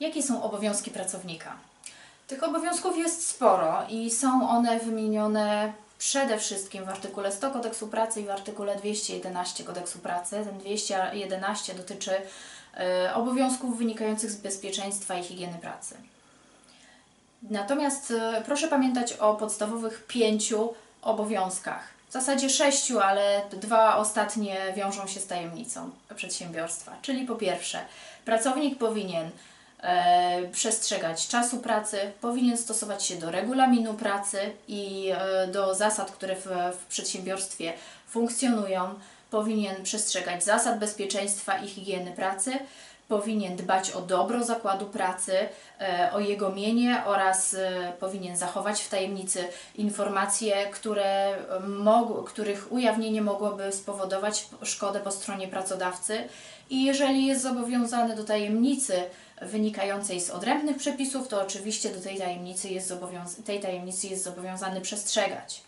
Jakie są obowiązki pracownika? Tych obowiązków jest sporo i są one wymienione przede wszystkim w artykule 100 Kodeksu Pracy i w artykule 211 Kodeksu Pracy. Ten 211 dotyczy y, obowiązków wynikających z bezpieczeństwa i higieny pracy. Natomiast y, proszę pamiętać o podstawowych pięciu obowiązkach. W zasadzie sześciu, ale dwa ostatnie wiążą się z tajemnicą przedsiębiorstwa. Czyli po pierwsze, pracownik powinien przestrzegać czasu pracy, powinien stosować się do regulaminu pracy i e, do zasad, które w, w przedsiębiorstwie funkcjonują, powinien przestrzegać zasad bezpieczeństwa i higieny pracy, powinien dbać o dobro zakładu pracy, e, o jego mienie oraz e, powinien zachować w tajemnicy informacje, które mog- których ujawnienie mogłoby spowodować szkodę po stronie pracodawcy i jeżeli jest zobowiązany do tajemnicy wynikającej z odrębnych przepisów, to oczywiście do tej tajemnicy jest, zobowiąz- tej tajemnicy jest zobowiązany przestrzegać.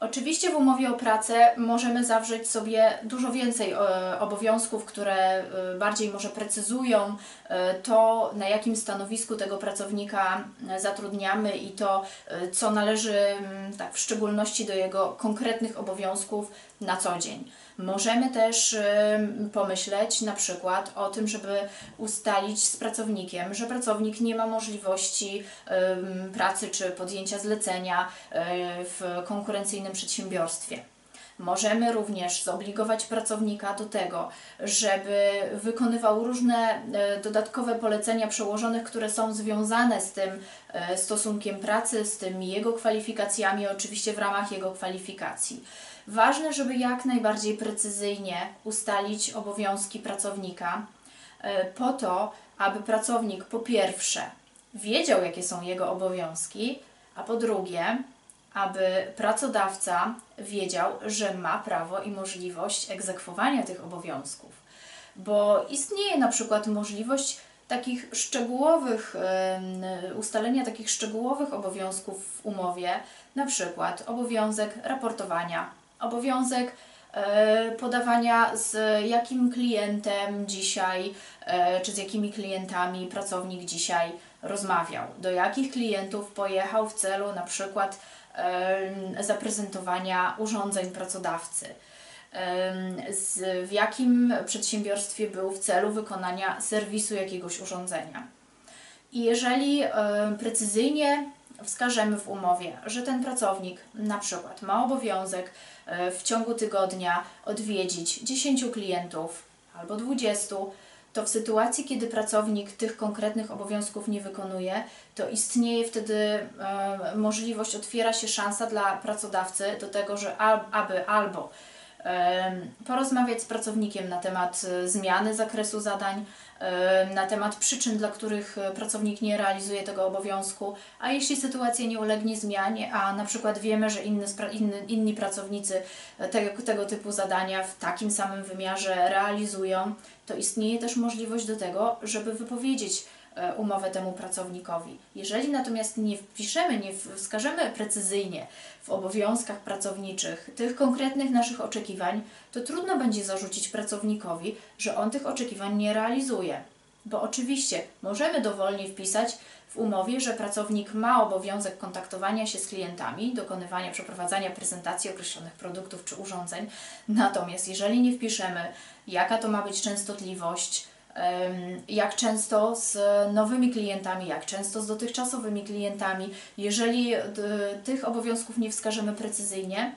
Oczywiście w umowie o pracę możemy zawrzeć sobie dużo więcej e, obowiązków, które e, bardziej może precyzują e, to, na jakim stanowisku tego pracownika zatrudniamy i to, co należy mm, tak, w szczególności do jego konkretnych obowiązków na co dzień. Możemy też pomyśleć na przykład o tym, żeby ustalić z pracownikiem, że pracownik nie ma możliwości pracy czy podjęcia zlecenia w konkurencyjnym przedsiębiorstwie. Możemy również zobligować pracownika do tego, żeby wykonywał różne e, dodatkowe polecenia przełożonych, które są związane z tym e, stosunkiem pracy, z tymi jego kwalifikacjami, oczywiście w ramach jego kwalifikacji. Ważne, żeby jak najbardziej precyzyjnie ustalić obowiązki pracownika, e, po to, aby pracownik po pierwsze wiedział, jakie są jego obowiązki, a po drugie, aby pracodawca wiedział, że ma prawo i możliwość egzekwowania tych obowiązków. Bo istnieje na przykład możliwość takich szczegółowych, ustalenia takich szczegółowych obowiązków w umowie, na przykład obowiązek raportowania, obowiązek podawania z jakim klientem dzisiaj, e, czy z jakimi klientami pracownik dzisiaj rozmawiał, do jakich klientów pojechał w celu na przykład zaprezentowania urządzeń pracodawcy, z, w jakim przedsiębiorstwie był w celu wykonania serwisu jakiegoś urządzenia. I jeżeli e, precyzyjnie wskażemy w umowie, że ten pracownik na przykład ma obowiązek e, w ciągu tygodnia odwiedzić 10 klientów albo 20, to w sytuacji, kiedy pracownik tych konkretnych obowiązków nie wykonuje, to istnieje wtedy e, możliwość, otwiera się szansa dla pracodawcy do tego, że aby albo porozmawiać z pracownikiem na temat e, zmiany zakresu zadań, na temat przyczyn, dla których e, pracownik nie realizuje tego obowiązku, a jeśli sytuacja nie ulegnie zmianie, a na przykład wiemy, że inny, inni pracownicy e, tego, tego typu zadania w takim samym wymiarze realizują, to istnieje też możliwość do tego, żeby wypowiedzieć umowę temu pracownikowi. Jeżeli natomiast nie wpiszemy, nie wskażemy precyzyjnie w obowiązkach pracowniczych tych konkretnych naszych oczekiwań, to trudno będzie zarzucić pracownikowi, że on tych oczekiwań nie realizuje. Bo oczywiście możemy dowolnie wpisać w umowie, że pracownik ma obowiązek kontaktowania się z klientami, dokonywania, przeprowadzania prezentacji określonych produktów czy urządzeń. Natomiast jeżeli nie wpiszemy, jaka to ma być częstotliwość, jak często z nowymi klientami, jak często z dotychczasowymi klientami, jeżeli d- tych obowiązków nie wskażemy precyzyjnie,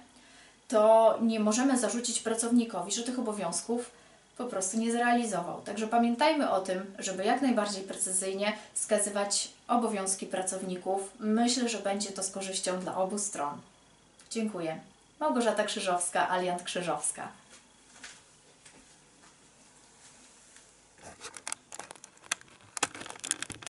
to nie możemy zarzucić pracownikowi, że tych obowiązków po prostu nie zrealizował. Także pamiętajmy o tym, żeby jak najbardziej precyzyjnie wskazywać obowiązki pracowników. Myślę, że będzie to z korzyścią dla obu stron. Dziękuję. Małgorzata Krzyżowska, Aliant Krzyżowska.